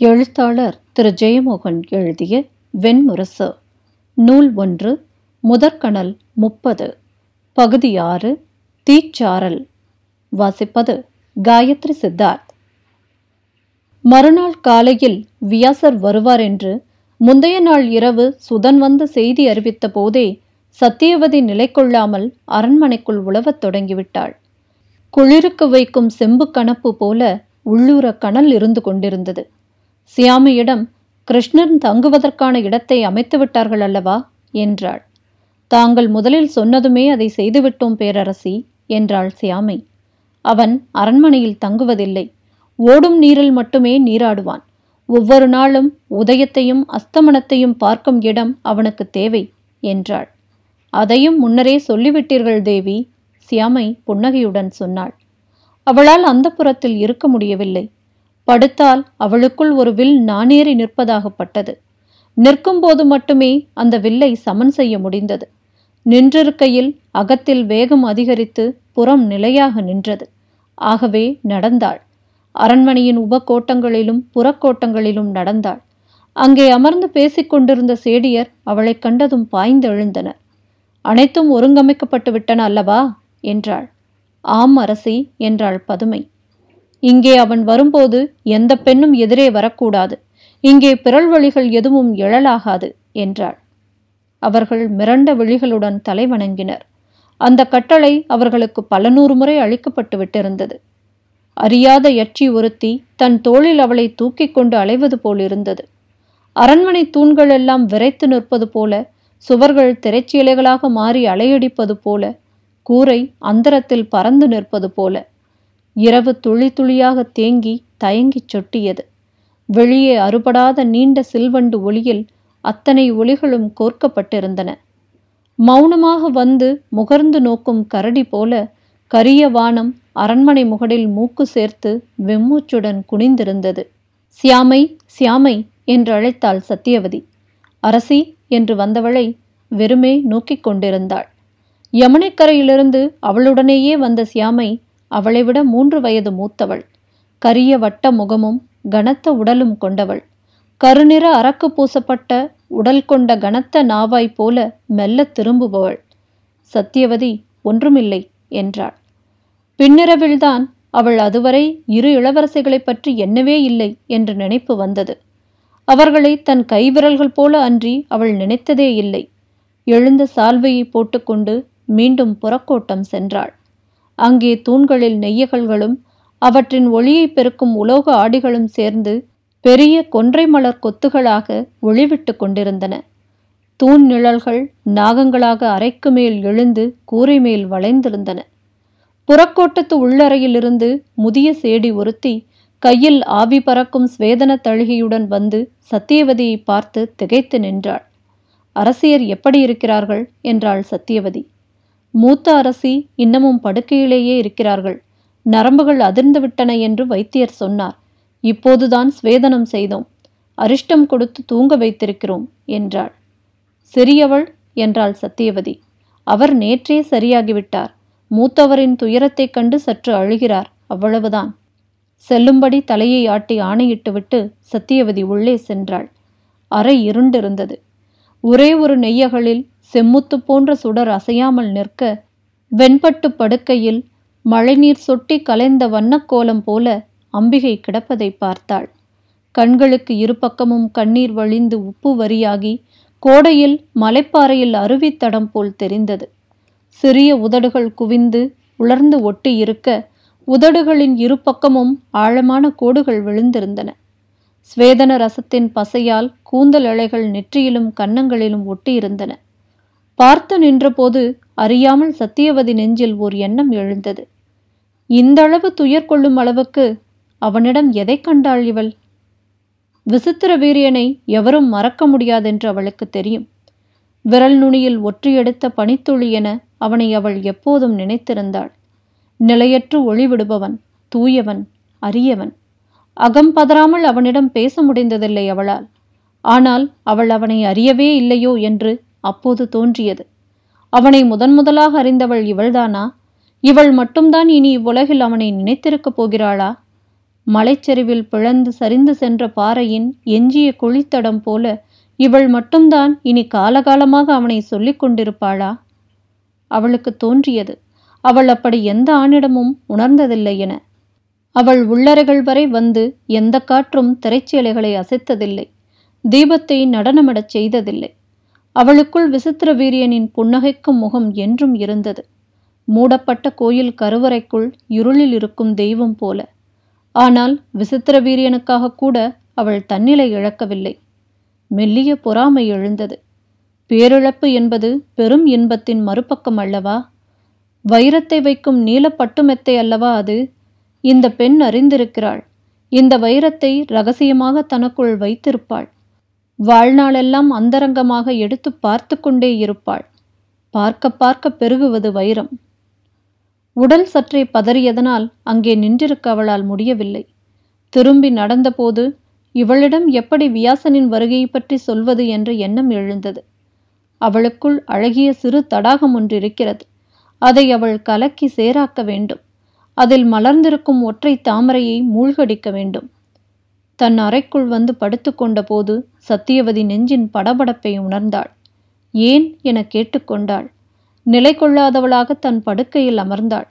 எழுத்தாளர் திரு. ஜெயமோகன் எழுதிய வெண்முரசு. நூல் ஒன்று முதற்கணல் முப்பது. பகுதி ஆறு தீச்சாரல் வாசிப்பது காயத்ரி சித்தார்த். மறுநாள் காலையில் வியாசர் வருவார் என்று முந்தைய நாள் இரவு சுதன் வந்து செய்தி அறிவித்த போதே சத்தியவதி நிலை கொள்ளாமல் அரண்மனைக்குள் உழவத் தொடங்கிவிட்டாள். குளிருக்கு வைக்கும் செம்பு கணப்பு போல உள்ளூர கணல் இருந்து கொண்டிருந்தது. சியாமியிடம் கிருஷ்ணன் தங்குவதற்கான இடத்தை அமைத்து விட்டார்கள் அல்லவா? என்றாள். தாங்கள் முதலில் சொன்னதுமே அதை செய்துவிட்டோம் பேரரசி என்றாள் சியாமை. அவன் அரண்மனையில் தங்குவதில்லை. ஓடும் நீரில் மட்டுமே நீராடுவான். ஒவ்வொரு நாளும் உதயத்தையும் அஸ்தமனத்தையும் பார்க்கும் இடம் அவனுக்கு தேவை என்றாள். அதையும் முன்னரே சொல்லிவிட்டீர்கள் தேவி சியாமை புன்னகையுடன் சொன்னாள். அவளால் அந்த புறத்தில் இருக்க முடியவில்லை. படுத்தால் அவளுக்குள் ஒரு வில் நானேறி நிற்பதாகப்பட்டது. நிற்கும்போது மட்டுமே அந்த வில்லை சமன் செய்ய முடிந்தது. நின்றிருக்கையில் அகத்தில் வேகம் அதிகரித்து புறம் நிலையாக நின்றது. ஆகவே நடந்தாள். அரண்மனையின் உபக்கோட்டங்களிலும் புறக்கோட்டங்களிலும் நடந்தாள். அங்கே அமர்ந்து பேசிக்கொண்டிருந்த சேடியர் அவளைக் கண்டதும் பாய்ந்தெழுந்தனர் அனைத்தும் ஒருங்கமைக்கப்பட்டு விட்டன அல்லவா? என்றாள். ஆம் அரசி என்றாள் பதுமை. இங்கே அவன் வரும்போது எந்த பெண்ணும் எதிரே வரக்கூடாது. இங்கே பிறழ்வழிகள் எதுவும் எழலாகாது என்றாள். அவர்கள் மிரண்ட விழிகளுடன் தலை வணங்கினர். அந்த கட்டளை அவர்களுக்கு பல நூறு முறை அளிக்கப்பட்டு விட்டிருந்தது. அறியாத யட்சி ஒருத்தி தன் தோளில் அவளை தூக்கிக் கொண்டு அலைவது போல் இருந்தது. அரண்மனை தூண்கள் எல்லாம் விரைத்து நிற்பது போல சுவர்கள் திரைச்சீலைகளாக மாறி அலையடிப்பது போல கூரை அந்தரத்தில் பறந்து நிற்பது போல. இரவு துளி துளியாக தேங்கி தயங்கிச் சொட்டியது. வெளியே அறுபடாத நீண்ட சில்வண்டு ஒளியில் அத்தனை ஒளிகளும் கோர்க்கப்பட்டிருந்தன. மௌனமாக வந்து முகர்ந்து நோக்கும் கரடி போல கரிய வானம் அரண்மனை முகடில் மூக்கு சேர்த்து வெம்மூச்சுடன் குனிந்திருந்தது. சியாமை சியாமை என்று அழைத்தாள் சத்தியவதி அரசி என்று வந்தவளை வெறுமே நோக்கிக் கொண்டிருந்தாள். யமுனைக்கரையிலிருந்து அவளுடனேயே வந்த சியாமை அவளை விட மூன்று வயது மூத்தவள். கரிய வட்ட முகமும் கனத்த உடலும் கொண்டவள். கருநிற அரக்கு பூசப்பட்ட உடல் கொண்ட கனத்த நாவாய் போல மெல்ல திரும்புபவள். சத்தியவதி ஒன்றுமில்லை என்றாள். பின்னிரவில்தான் அவள் அதுவரை இரு இளவரசிகளைப் பற்றி என்னவே இல்லை என்ற நினைப்பு வந்தது. அவர்களை தன் கைவிரல்கள் போல அன்றி அவள் நினைத்ததே இல்லை. எழுந்த சால்வையை போட்டுக்கொண்டு மீண்டும் புறக்கோட்டம் சென்றாள். அங்கே தூண்களில் நெய்யகல்களும் அவற்றின் ஒளியை பெருக்கும் உலோக ஆடிகளும் சேர்ந்து பெரிய கொன்றை மலர் கொத்துகளாக ஒளிவிட்டு கொண்டிருந்தன. தூண் நிழல்கள் நாகங்களாக அறைக்கு மேல் எழுந்து கூரை மேல் வளைந்திருந்தன. புறக்கோட்டத்து உள்ளறையிலிருந்து முதிய சேடி ஒருத்தி கையில் ஆவி பறக்கும் ஸ்வேதன தழுகையுடன் வந்து சத்தியவதியை பார்த்து திகைத்து நின்றாள். அரசியர் எப்படி இருக்கிறார்கள்? என்றாள் சத்தியவதி மூத்த அரசி இன்னமும் படுக்கையிலேயே இருக்கிறார்கள். நரம்புகள் அதிர்ந்து விட்டன என்று வைத்தியர் சொன்னார். இப்போதுதான் ஸ்வேதனம் செய்தோம். அரிஷ்டம் கொடுத்து தூங்க வைத்திருக்கிறோம் என்றாள். சிறியவள் என்றாள் சத்தியவதி அவர் நேற்றே சரியாகிவிட்டார். மூத்தவரின் துயரத்தைக் கண்டு சற்று அழுகிறார் அவ்வளவுதான். செல்லும்படி தலையை ஆட்டி ஆணையிட்டுவிட்டு சத்தியவதி உள்ளே சென்றாள். அறை இருண்டிருந்தது. ஒரே ஒரு நெய்யகளில் செம்முத்து போன்ற சுடர் அசையாமல் நிற்க வெண்பட்டு படுக்கையில் மழைநீர் சொட்டி கலைந்த வண்ணக்கோலம் போல அம்பிகை கிடப்பதை பார்த்தாள். கண்களுக்கு இருபக்கமும் கண்ணீர் வழிந்து உப்பு வரியாகி கோடையில் மலைப்பாறையில் அருவித்தடம் போல் தெரிந்தது. சிறிய உதடுகள் குவிந்து உலர்ந்து ஒட்டி இருக்க உதடுகளின் இரு பக்கமும் ஆழமான கோடுகள் விழுந்திருந்தன. ஸ்வேதன ரசத்தின் பசையால் கூந்தல் இழைகள் நெற்றியிலும் கன்னங்களிலும் ஒட்டியிருந்தன. பார்த்து நின்றபோது அறியாமல் சத்தியவதி நெஞ்சில் ஓர் எண்ணம் எழுந்தது. இந்த அளவு துயர் கொள்ளும் அளவுக்கு அவனிடம் எதை கண்டாள் இவள்? விசித்திர வீரியனை எவரும் மறக்க முடியாதென்று அவளுக்கு தெரியும். விரல் நுனியில் ஒற்றியெடுத்த பனித்துளி என அவனை அவள் எப்போதும் நினைத்திருந்தாள். நிலையற்று ஒளிவிடுபவன் தூயவன் அரியவன். அகம் பதறாமல் அவனிடம் பேச முடிந்ததில்லை அவளால். ஆனால் அவள் அவனை அறியவே இல்லையோ என்று அப்போது தோன்றியது. அவனை முதன் முதலாக அறிந்தவள் இவள்தானா? இவள் மட்டும்தான் இனி இவ்வுலகில் அவனை நினைத்திருக்கப் போகிறாளா? மலைச்சரிவில் பிளந்து சரிந்து சென்ற பாறையின் எஞ்சிய குழித்தடம் போல இவள் மட்டும்தான் இனி காலகாலமாக அவனை சொல்லிக் கொண்டிருப்பாளா? அவளுக்கு தோன்றியது. அவள் அப்படி எந்த ஆணிடமும் உணர்ந்ததில்லை என. அவள் உள்ளறைகள் வரை வந்து எந்த காற்றும் திரைச்சேலைகளை அசைத்ததில்லை. தீபத்தை நடனமிடச் செய்ததில்லை. அவளுக்குள் விசித்திர வீரியனின் புன்னகைக்கும் முகம் என்றும் இருந்தது. மூடப்பட்ட கோயில் கருவறைக்குள் இருளில் இருக்கும் தெய்வம் போல. ஆனால் விசித்திர வீரியனுக்காக கூட அவள் தன்னிலை இழக்கவில்லை. மெல்லிய பொறாமை எழுந்தது. பேரிழப்பு என்பது பெரும் இன்பத்தின் மறுபக்கம் அல்லவா? வைரத்தை வைக்கும் நீலப்பட்டு மெத்தை அல்லவா அது? இந்த பெண் அறிந்திருக்கிறாள். இந்த வைரத்தை ரகசியமாக தனக்குள் வைத்திருப்பாள். வாழ்நாளெல்லாம் அந்தரங்கமாக எடுத்து பார்த்து கொண்டே இருப்பாள். பார்க்க பார்க்க பெருகுவது வைரம். உடல் சற்றே பதறியதனால் அங்கே நின்றிருக்க அவளால் முடியவில்லை. திரும்பி நடந்தபோது இவளிடம் எப்படி வியாசனின் வருகையை பற்றி சொல்வது என்ற எண்ணம் எழுந்தது. அவளுக்குள் அழகிய சிறு தடாகம் ஒன்று இருக்கிறது அதை அவள் கலக்கி சேராக்க வேண்டும். அதில் மலர்ந்திருக்கும் ஒற்றை தாமரையை மூழ்கடிக்க வேண்டும். தன் அறைக்குள் வந்து படுத்துக்கொண்ட போது சத்தியவதி நெஞ்சின் படபடப்பை உணர்ந்தாள். ஏன்? என கேட்டுக்கொண்டாள் நிலை கொள்ளாதவளாக தன் படுக்கையில் அமர்ந்தாள்.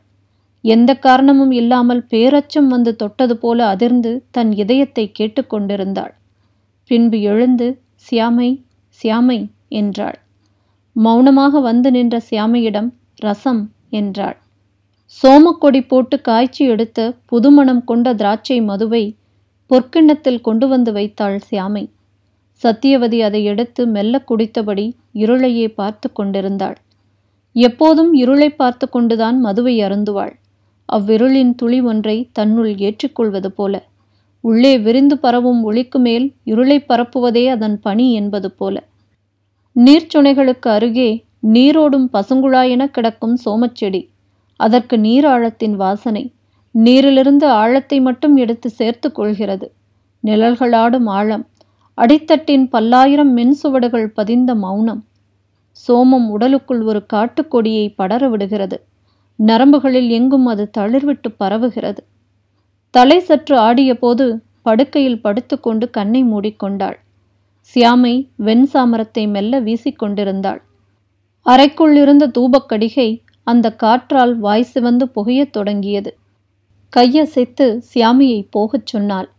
எந்த காரணமும் இல்லாமல் பேரச்சம் வந்து தொட்டது போல அதிர்ந்து தன் இதயத்தை கேட்டுக்கொண்டிருந்தாள் பின்பு எழுந்து சியாமை சியாமை என்றாள். மௌனமாக வந்து நின்ற சியாமையிடம் ரசம் என்றாள். சோமக்கொடி போட்டு காய்ச்சி எடுத்த புதுமணம் கொண்ட திராட்சை மதுவை பொற்கிண்ணத்தில் கொண்டு வந்து வைத்தாள் சியாமை. சத்தியவதி அதை எடுத்து மெல்ல குடித்தபடி இருளையே பார்த்து கொண்டிருந்தாள். எப்போதும் இருளை பார்த்து கொண்டுதான் மதுவை அருந்துவாள். அவ்விருளின் துளி ஒன்றை தன்னுள் ஏற்றுக்கொள்வது போல. உள்ளே விரிந்து பரவும் ஒளிக்கு மேல் இருளை பரப்புவதே அதன் பணி என்பது போல. நீர்ச்சுனைகளுக்கு அருகே நீரோடும் பசுங்குழாயென கிடக்கும் சோமச்செடி. அதற்கு நீராழத்தின் வாசனை. நீரிலிருந்து ஆழத்தை மட்டும் எடுத்து சேர்த்து கொள்கிறது. நிழல்களாடும் ஆழம். அடித்தட்டின் பல்லாயிரம் மின்சுவடுகள் பதிந்த மௌனம். சோமம் உடலுக்குள் ஒரு காட்டுக்கொடியை படர விடுகிறது. நரம்புகளில் எங்கும் அது தளிர்விட்டு பரவுகிறது. தலை சற்று ஆடிய போது படுக்கையில் படுத்துக்கொண்டு கண்ணை மூடிக்கொண்டாள் சியாமை வெண் சாமரத்தை மெல்ல வீசிக்கொண்டிருந்தாள் அறைக்குள் இருந்த தூபக்கடிகை அந்த காற்றால் வாய் சிவந்து புகையத் தொடங்கியது. கையசைத்து சியாமியை போகச் சொன்னாள்.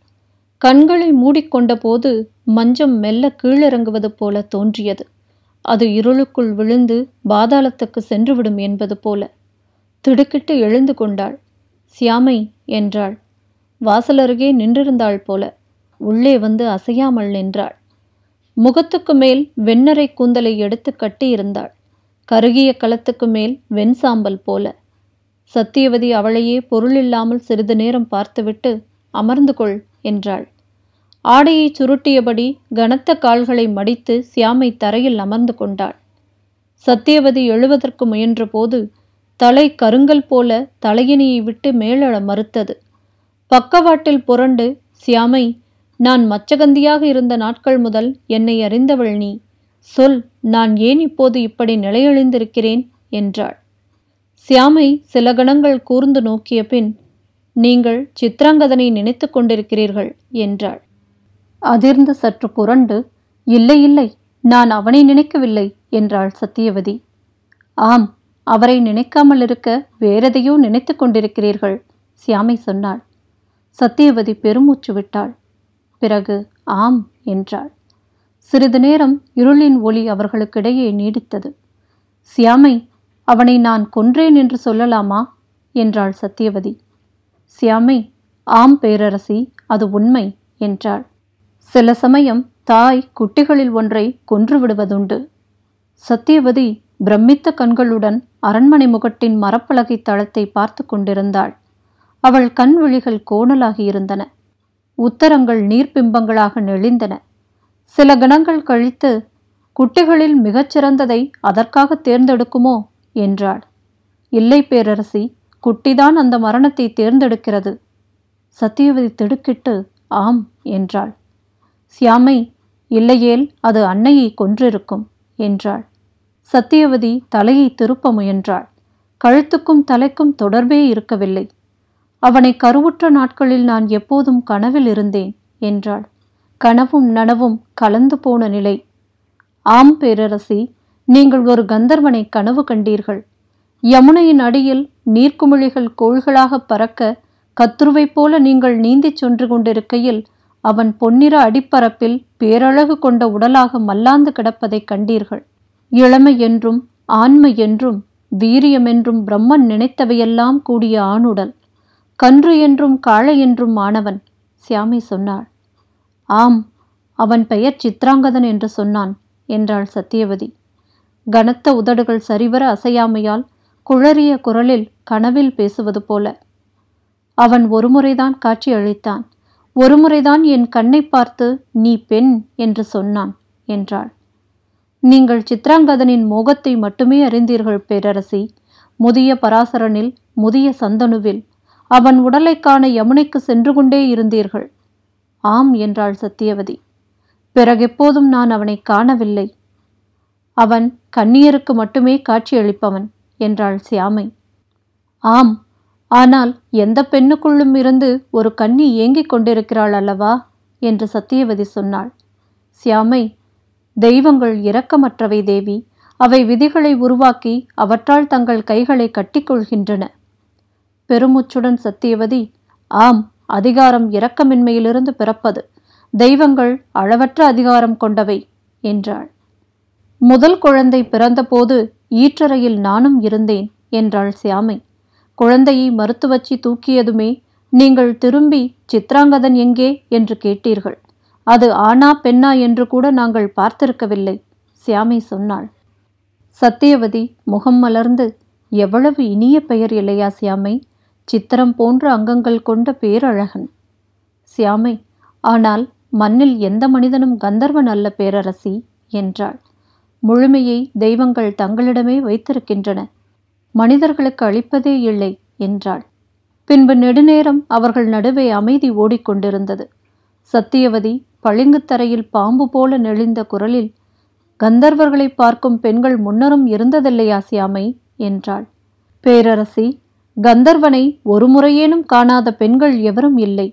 கண்களை மூடிக்கொண்ட போது மஞ்சம் மெல்ல கீழிறங்குவது போல தோன்றியது. அது இருளுக்குள் விழுந்து பாதாளத்துக்கு சென்றுவிடும் என்பது போல. திடுக்கிட்டு எழுந்து கொண்டாள். சியாமை என்றாள். வாசலருகே நின்றிருந்தாள் போல. உள்ளே வந்து அசையாமல் நின்றாள். முகத்துக்கு மேல் வெண்ணரை கூந்தலை எடுத்து கட்டியிருந்தாள். கருகிய களத்துக்கு மேல் வெண்சாம்பல் போல. சத்தியவதி அவளையே பொருளில்லாமல் சிறிது நேரம் பார்த்துவிட்டு அமர்ந்து கொள் என்றாள். ஆடையை சுருட்டியபடி கனத்த கால்களை மடித்து சியாமை தரையில் அமர்ந்து கொண்டாள். சத்தியவதி எழுவதற்கு முயன்றபோது தலை கருங்கல் போல தலையினியை விட்டு மேலெழ மறுத்தது. பக்கவாட்டில் புரண்டு சியாமை நான் மச்சகந்தியாக இருந்த நாட்கள் முதல் என்னை அறிந்தவள் நீ. சொல் நான் ஏன் இப்போது இப்படி நிலையழிந்திருக்கிறேன் என்றாள். சியாமை சில கணங்கள் கூர்ந்து நோக்கிய பின் நீங்கள் சித்ராங்கதனை நினைத்து கொண்டிருக்கிறீர்கள் என்றாள். அதிர்ந்து சற்று புரண்டு இல்லை இல்லை நான் அவனை நினைக்கவில்லை என்றாள் சத்தியவதி. ஆம் அவரை நினைக்காமல் இருக்க வேறெதையோ நினைத்து கொண்டிருக்கிறீர்கள் சியாமை சொன்னாள். சத்தியவதி பெருமூச்சு விட்டாள். பிறகு ஆம் என்றாள். சிறிது நேரம் இருளின் ஒளி அவர்களுக்கிடையே நீடித்தது. சியாமை அவனை நான் கொன்றேன் என்று சொல்லலாமா? என்றாள் சத்தியவதி சியாமை ஆம் பேரரசி அது உண்மை என்றாள். சில சமயம் தாய் குட்டிகளில் ஒன்றை கொன்று விடுவதுண்டு. சத்தியவதி பிரமித்த கண்களுடன் அரண்மனை முகட்டின் மரப்பலகை தளத்தை பார்த்து கொண்டிருந்தாள். அவள் கண் விழிகள் கோணலாகியிருந்தன உத்தரங்கள் நீர்பிம்பங்களாக நெளிந்தன. சில கணங்கள் கழித்து குட்டிகளில் மிகச்சிறந்ததை அதற்காக தேர்ந்தெடுக்குமோ? என்றாள். இல்லை பேரரசி குட்டிதான் அந்த மரணத்தை தேர்ந்தெடுக்கிறது. சத்தியவதி திடுக்கிட்டு ஆம் என்றாள். சியாமை இல்லையேல் அது அன்னையை கொன்றிருக்கும் என்றாள். சத்தியவதி தலையை திருப்ப முயன்றாள். கழுத்துக்கும் தலைக்கும் தொடர்பே இருக்கவில்லை. அவனை கருவுற்ற நாட்களில் நான் எப்போதும் கனவில் இருந்தேன் என்றாள். கனவும் நனவும் கலந்து போன நிலை. ஆம் பேரரசி நீங்கள் ஒரு கந்தர்வனை கனவு கண்டீர்கள். யமுனையின் அடியில் நீர்க்குமிழிகள் கோள்களாக பறக்க கத்ருவைப் போல நீங்கள் நீந்திச் சென்று கொண்டிருக்கையில் அவன் பொன்னிற அடிப்பரப்பில் பேரழகு கொண்ட உடலாக மல்லாந்து கிடப்பதைக் கண்டீர்கள். இளமை என்றும் ஆண்மை என்றும் வீரியம் என்றும் பிரம்மன் நினைத்தவையெல்லாம் கூடிய ஆணுடல். கன்று என்றும் காளை என்றும் ஆனவன் சியாமி சொன்னாள். ஆம் அவன் பெயர் சித்ராங்கதன் என்று சொன்னான் என்றாள் சத்தியவதி கனத்த உதடுகள் சரிவர அசையாமையால் குழறிய குரலில் கனவில் பேசுவது போல. அவன் ஒருமுறைதான் காட்சி அளித்தான். ஒருமுறைதான் என் கண்ணை பார்த்து நீ பெண் என்று சொன்னான் என்றாள். நீங்கள் சித்ராங்கதனின் மோகத்தை மட்டுமே அறிந்தீர்கள் பேரரசி. முதிய பராசரனில் முதிய சந்தனுவில். அவன் உடலை காண யமுனைக்கு சென்று கொண்டே இருந்தீர்கள். ஆம் என்றாள் சத்தியவதி. பிறகெப்போதும் நான் அவனை காணவில்லை. அவன் கன்னியருக்கு மட்டுமே காட்சியளிப்பவன் என்றாள் சியாமை. ஆம் ஆனால் எந்த பெண்ணுக்குள்ளும் இருந்து ஒரு கன்னி ஏங்கிக் கொண்டிருக்கிறாள் அல்லவா? என்று சத்தியவதி சொன்னாள். சியாமை தெய்வங்கள் இரக்கமற்றவை தேவி. அவை விதிகளை உருவாக்கி அவற்றால் தங்கள் கைகளை கட்டிக்கொள்கின்றன. பெருமூச்சுடன் சத்தியவதி ஆம் அதிகாரம் இரக்கமின்மையிலிருந்து பிறப்பது. தெய்வங்கள் அளவற்ற அதிகாரம் கொண்டவை என்றாள். முதல் குழந்தை பிறந்தபோது ஈற்றறையில் நானும் இருந்தேன் என்றாள் சியாமை. குழந்தையை மருத்துவச்சி தூக்கியதுமே நீங்கள் திரும்பி சித்ராங்கதன் எங்கே என்று கேட்டீர்கள். அது ஆனா பெண்ணா என்று கூட நாங்கள் பார்த்திருக்கவில்லை சியாமை சொன்னாள். சத்தியவதி முகம் மலர்ந்து எவ்வளவு இனிய பெயர் இல்லையா சியாமை? சித்திரம் போன்ற அங்கங்கள் கொண்ட பேரழகன். சியாமை ஆனால் மண்ணில் எந்த மனிதனும் கந்தர்வன் அல்ல பேரரசி என்றாள். முழுமையை தெய்வங்கள் தங்களிடமே வைத்திருக்கின்றன. மனிதர்களுக்கு அளிப்பதே இல்லை என்றாள். பின்பு நெடுநேரம் அவர்கள் நடுவே அமைதி ஓடிக்கொண்டிருந்தது. சத்தியவதி பளிங்குத்தரையில் பாம்பு போல நெளிந்த குரலில் கந்தர்வர்களை பார்க்கும் பெண்கள் முன்னரும் இருந்ததில்லையா சியாமை என்றாள். பேரரசி கந்தர்வனை ஒரு முறையேனும் காணாத பெண்கள் எவரும் இல்லை.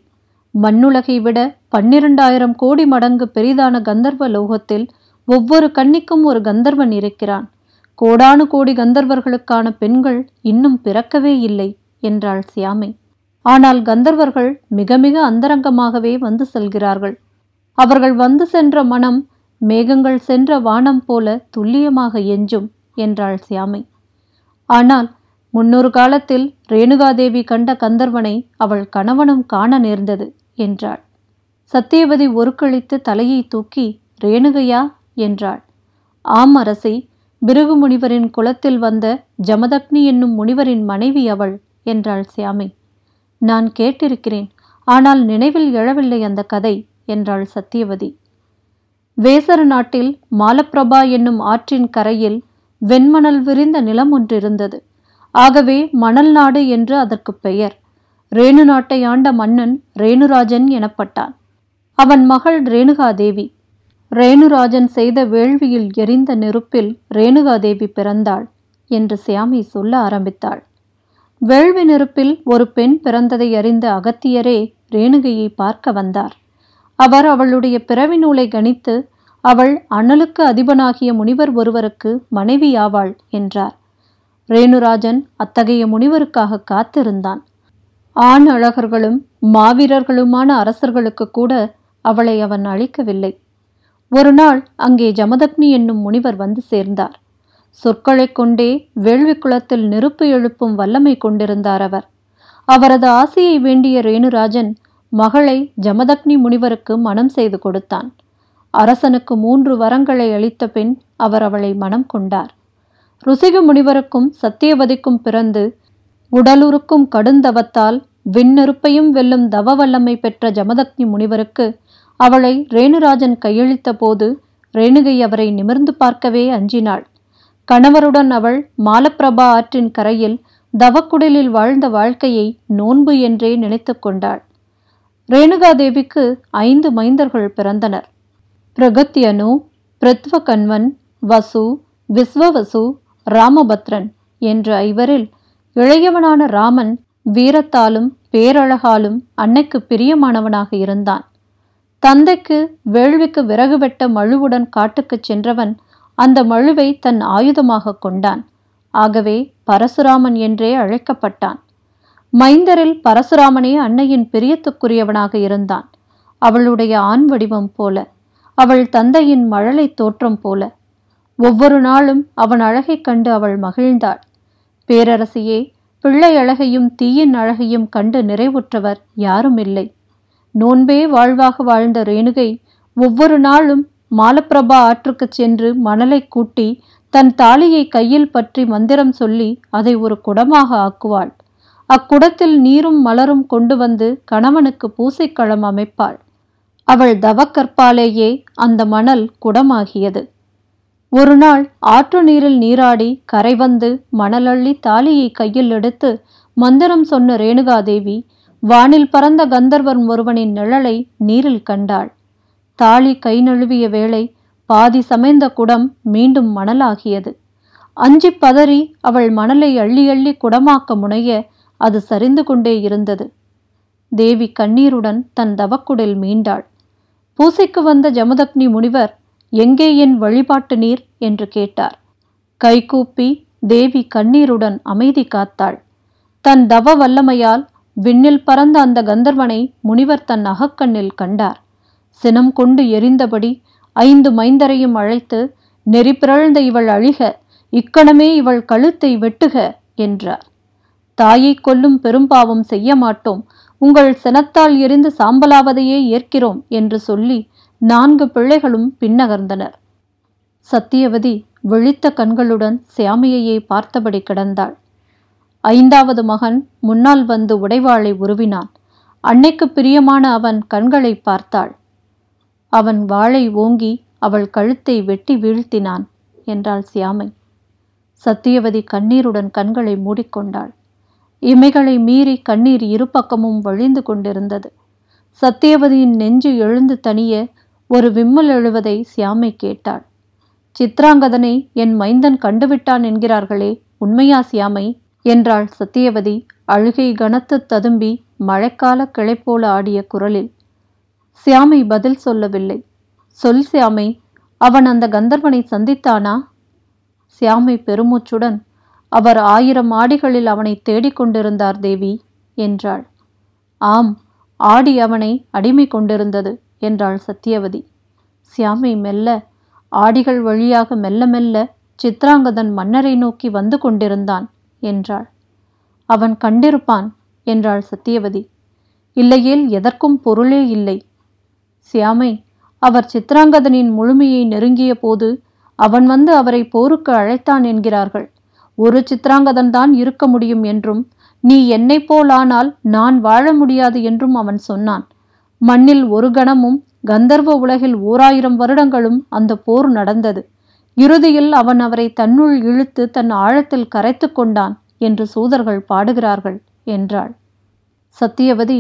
மண்ணுலகை விட பன்னிரண்டாயிரம் கோடி மடங்கு பெரிதான கந்தர்வ லோகத்தில் ஒவ்வொரு கன்னிக்கும் ஒரு கந்தர்வன் இருக்கிறான். கோடானு கோடி கந்தர்வர்களுக்கான பெண்கள் இன்னும் பிறக்கவே இல்லை என்றாள் சியாமை. ஆனால் கந்தர்வர்கள் மிக மிக அந்தரங்கமாகவே வந்து செல்கிறார்கள். அவர்கள் வந்து சென்ற மனம் மேகங்கள் சென்ற வானம் போல துல்லியமாக எஞ்சும் என்றாள் சியாமை. ஆனால் முன்னொரு காலத்தில் ரேணுகாதேவி கண்ட கந்தர்வனை அவள் கணவனும் காண நேர்ந்தது என்றாள். சத்தியவதி ஒருக்கழித்து தலையை தூக்கி ரேணுகையா என்றாள். ஆம் அரசி பிருகு முனிவரின் குலத்தில் வந்த ஜமதக்னி என்னும் முனிவரின் மனைவி அவள் என்றாள் சியாமி. நான் கேட்டிருக்கிறேன் ஆனால் நினைவில் எழவில்லை அந்த கதை என்றாள் சத்தியவதி வேசர நாட்டில் மாலப்பிரபா என்னும் ஆற்றின் கரையில் வெண்மணல் விரிந்த நிலம் ஒன்றிருந்தது. ஆகவே மணல் நாடு என்று அதற்கு பெயர். ரேணு நாட்டை ஆண்ட மன்னன் ரேணுராஜன் எனப்பட்டான். அவன் மகள் ரேணுகாதேவி. ரேணுராஜன் செய்த வேள்வியில் எரிந்த நெருப்பில் ரேணுகாதேவி பிறந்தாள் என்று சியாமி சொல்ல ஆரம்பித்தாள். வேள்வி நெருப்பில் ஒரு பெண் பிறந்ததை அறிந்த அகத்தியரே ரேணுகையை பார்க்க வந்தார். அவர் அவளுடைய பிறவி நூலை கணித்து அவள் அனலுக்கு அதிபனாகிய முனிவர் ஒருவருக்கு மனைவியாவாள் என்றார். ரேணுராஜன் அத்தகைய முனிவருக்காக காத்திருந்தான். ஆண் அழகர்களும் மாவீரர்களுமான அரசர்களுக்கு கூட அவளை அவன் அழிக்கவில்லை. ஒரு நாள் அங்கே ஜமதக்னி என்னும் முனிவர் வந்து சேர்ந்தார். சொற்களைக் கொண்டே வேள்வி குளத்தில் நெருப்பு எழுப்பும் வல்லமை கொண்டிருந்தார் அவர். அவரது ஆசையை வேண்டிய ரேணுராஜன் மகளை ஜமதக்னி முனிவருக்கு மனம் செய்து கொடுத்தான். அரசனுக்கு மூன்று வரங்களை அளித்த பின் அவர் அவளை மனம் கொண்டார். ருசிக முனிவருக்கும் சத்தியவதிக்கும் பிறந்து உடலுருக்கும் கடுந்தவத்தால் விண்ணெருப்பையும் வெல்லும் தவ வல்லமை பெற்ற ஜமதக்னி முனிவருக்கு அவளை ரேணுராஜன் கையளித்த போது ரேணுகை அவரை நிமிர்ந்து பார்க்கவே அஞ்சினாள். கணவருடன் அவள் மாலப்பிரபா ஆற்றின் கரையில் தவக்குடலில் வாழ்ந்த வாழ்க்கையை நோன்பு என்றே நினைத்து கொண்டாள். ரேணுகாதேவிக்கு ஐந்து மைந்தர்கள் பிறந்தனர். பிரகத்யனு பிருத்வகன்வன் வசு விஸ்வவசு ராமபத்ரன் என்ற ஐவரில் இளையவனான ராமன் வீரத்தாலும் பேரழகாலும் அன்னைக்கு பிரியமானவனாக இருந்தான். தந்தைக்கு வேள்விக்கு விறகு வெட்ட மழுவுடன் காட்டுக்குச் சென்றவன் அந்த மழுவை தன் ஆயுதமாக கொண்டான். ஆகவே பரசுராமன் என்றே அழைக்கப்பட்டான். மைந்தரில் பரசுராமனே அன்னையின் பிரியத்துக்குரியவனாக இருந்தான். அவளுடைய ஆண் வடிவம் போல அவள் தந்தையின் மழலை தோற்றம் போல. ஒவ்வொரு நாளும் அவன் அழகைக் கண்டு அவள் மகிழ்ந்தாள். பேரரசியே பிள்ளை அழகையும் தீயின் அழகையும் கண்டு நிறைவுற்றவர் யாரும் இல்லை. நோன்பே வாழ்வாக வாழ்ந்த ரேணுகை ஒவ்வொரு நாளும் மாலப்பிரபா ஆற்றுக்குச் சென்று மணலை கூட்டி தன் தாலியை கையில் பற்றி மந்திரம் சொல்லி அதை ஒரு குடமாக ஆக்குவாள். அக்குடத்தில் நீரும் மலரும் கொண்டு வந்து கணவனுக்கு பூசைக்களம் அமைப்பாள். அவள் தவக்கற்பாலேயே அந்த மணல் குடமாகியது. ஒரு நாள் ஆற்று நீரில் நீராடி கரை வந்து மணலள்ளி தாலியை கையில் எடுத்து மந்திரம் சொன்ன ரேணுகாதேவி வானில் பறந்த கந்தர்வன் ஒருவனின் நிழலை நீரில் கண்டாள். தாலி கை நழுவிய வேளை பாதி சமைந்த குடம் மீண்டும் மணலாகியது. அஞ்சி பதறி அவள் மணலை அள்ளி அள்ளி குடமாக்க முனைய அது சரிந்து கொண்டே இருந்தது. தேவி கண்ணீருடன் தன் தவக்குடில் மீண்டாள். பூசைக்கு வந்த ஜமதக்னி முனிவர் எங்கே என் வழிபாட்டு நீர்? என்று கேட்டார். கைகூப்பி தேவி கண்ணீருடன் அமைதி காத்தாள். தன் தவ வல்லமையால் விண்ணில் பறந்த அந்த கந்தர்வனை முனிவர் தன் அகக்கண்ணில் கண்டார். சினம் கொண்டு எரிந்தபடி ஐந்து மைந்தரையும் அழைத்து நெறி பிறழ்ந்த இவள் அழிக இக்கணமே இவள் கழுத்தை வெட்டுக என்றார். தாயை கொல்லும் பெரும்பாவம் செய்ய மாட்டோம். உங்கள் சினத்தால் எரிந்து சாம்பலாவதையே ஏற்கிறோம் என்று சொல்லி நான்கு பிள்ளைகளும் பின்னகர்ந்தனர். சத்தியவதி விழித்த கண்களுடன் சியாமியையே பார்த்தபடி கிடந்தாள். ஐந்தாவது மகன் முன்னால் வந்து உடைவாளை உருவினான். அன்னைக்கு பிரியமான அவன் கண்களை பார்த்தாள். அவன் வாளை ஓங்கி அவள் கழுத்தை வெட்டி வீழ்த்தினான் என்றாள் சியாமை. சத்தியவதி கண்ணீருடன் கண்களை மூடிக்கொண்டாள். இமைகளை மீறி கண்ணீர் இருபக்கமும் வழிந்து கொண்டிருந்தது. சத்தியவதியின் நெஞ்சு எழுந்து தனிய ஒரு விம்மல் எழுவதை சியாமை கேட்டாள். சித்ராங்கதனை என் மைந்தன் கண்டுவிட்டான் என்கிறார்களே உண்மையா சியாமை? என்றாள் சத்தியவதி அழுகை கனத்து ததும்பி மழைக்கால கிளை போல ஆடிய குரலில். சியாமை பதில் சொல்லவில்லை. சொல் சியாமை. அவன் அந்த கந்தர்வனை சந்தித்தானா? சியாமை பெருமூச்சுடன் அவர் ஆயிரம் ஆடிகளில் அவனை தேடிக் கொண்டிருந்தார் தேவி என்றாள். ஆம் ஆடி அவனை அடிமை கொண்டிருந்தது என்றாள் சத்தியவதி சியாமை மெல்ல ஆடிகள் வழியாக மெல்ல மெல்ல சித்ராங்கதன் மன்னரை நோக்கி வந்து கொண்டிருந்தான். என்றாள். அவன் கண்டிருப்பான் என்றாள் சத்தியவதி இல்லையேல் எதற்கும் பொருளே இல்லை. சியாமை அவர் சித்ராங்கதனின் முழுமையை நெருங்கிய போது அவன் வந்து அவரை போருக்கு அழைத்தான் என்கிறார்கள். ஒரு சித்ராங்கதன் தான் இருக்க முடியும் என்றும் நீ என்னை போலானால் நான் வாழ முடியாது என்றும் அவன் சொன்னான். மண்ணில் ஒரு கணமும் கந்தர்வ உலகில் ஓராயிரம் வருடங்களும் அந்த போர் நடந்தது. இறுதியில் அவன் அவரை தன்னுள் இழுத்து தன் ஆழத்தில் கரைத்து கொண்டான் என்று சூதர்கள் பாடுகிறார்கள் என்றாள். சத்தியவதி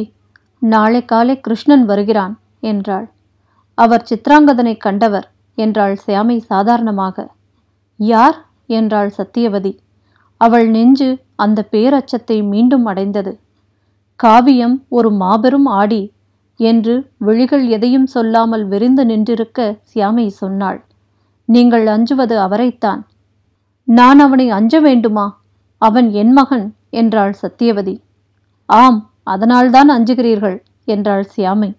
நாளை காலை கிருஷ்ணன் வருகிறான் என்றாள். அவர் சித்ராங்கதனை கண்டவர் என்றாள் சியாமை சாதாரணமாக. யார்? என்றாள் சத்தியவதி. அவள் நெஞ்சு அந்த பேரச்சத்தை மீண்டும் அடைந்தது. காவியம் ஒரு மாபெரும் ஆடி என்று விழிகள் எதையும் சொல்லாமல் விரிந்து நின்றிருக்க சியாமை சொன்னாள். நீங்கள் அஞ்சுவது அவரைத்தான். நான் அவனை அஞ்ச வேண்டுமா? அவன் என் மகன் என்றாள் சத்தியவதி. ஆம் அதனால்தான் அஞ்சுகிறீர்கள் என்றாள் சியாமை.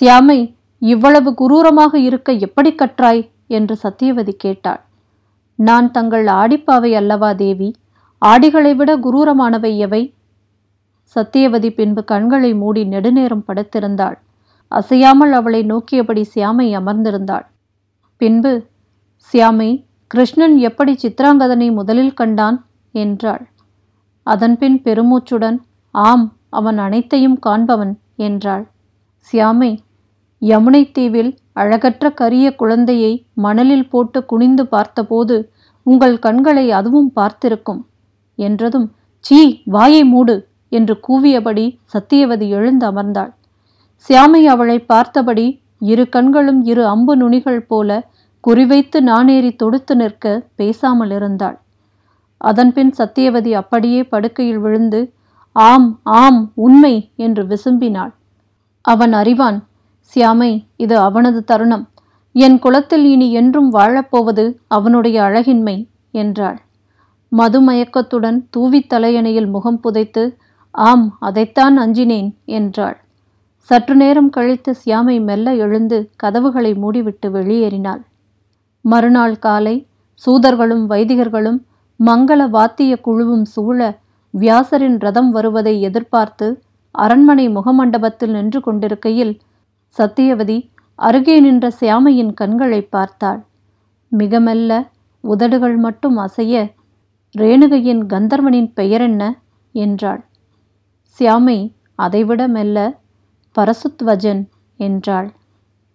சியாமை இவ்வளவு குரூரமாக இருக்க எப்படி கற்றாய்? என்று சத்தியவதி கேட்டாள். நான் தங்கள் ஆடிப்பாவை அல்லவா தேவி? ஆடிகளை விட குரூரமானவை எவை? சத்தியவதி பின்பு கண்களை மூடி நெடுநேரம் படுத்திருந்தாள். அசையாமல் அவளை நோக்கியபடி சியாமை அமர்ந்திருந்தாள். பின்பு சியாமை கிருஷ்ணன் எப்படி சித்ராங்கதனை முதலில் கண்டான்? என்றாள். அதன்பின் பெருமூச்சுடன் ஆம் அவன் அனைத்தையும் காண்பவன் என்றாள். சியாமை யமுனை தீவில் அழகற்ற கரிய குழந்தையை மணலில் போட்டு குனிந்து பார்த்தபோது உங்கள் கண்களை அதுவும் பார்த்திருக்கும் என்றதும் சீ வாயை மூடு என்று கூவியபடி சத்தியவதி எழுந்து அமர்ந்தாள். சியாமை அவளை பார்த்தபடி இரு கண்களும் இரு அம்பு நுனிகள் போல குறிவைத்து நானேறி தொடுத்து நிற்க பேசாமல் இருந்தாள். அதன்பின் சத்தியவதி அப்படியே படுக்கையில் விழுந்து ஆம் ஆம் உண்மை என்று விசும்பினாள். அவன் அறிவான். சியாமை இது அவனது தருணம். என் குலத்தில் இனி என்றும் வாழப்போவது அவனுடைய அழகின்மை என்றாள். மதுமயக்கத்துடன் தூவித் தலையணையில் முகம் புதைத்து ஆம் அதைத்தான் அஞ்சினேன் என்றாள். சற்று நேரம் கழித்து சியாமை மெல்ல எழுந்து கதவுகளை மூடிவிட்டு வெளியேறினாள். மறுநாள் காலை சூதர்களும் வைதிகர்களும் மங்கள வாத்திய குழுவும் சூழ வியாசரின் ரதம் வருவதை எதிர்பார்த்து அரண்மனை முகமண்டபத்தில் நின்று கொண்டிருக்கையில் சத்தியவதி அருகே நின்ற சியாமையின் கண்களை பார்த்தாள். மிக மெல்ல உதடுகள் மட்டும் அசைய ரேணுகையின் கந்தர்வனின் பெயரென்ன? என்றாள். சியாமை அதைவிட மெல்ல பரசுத்வஜன் என்றாள்.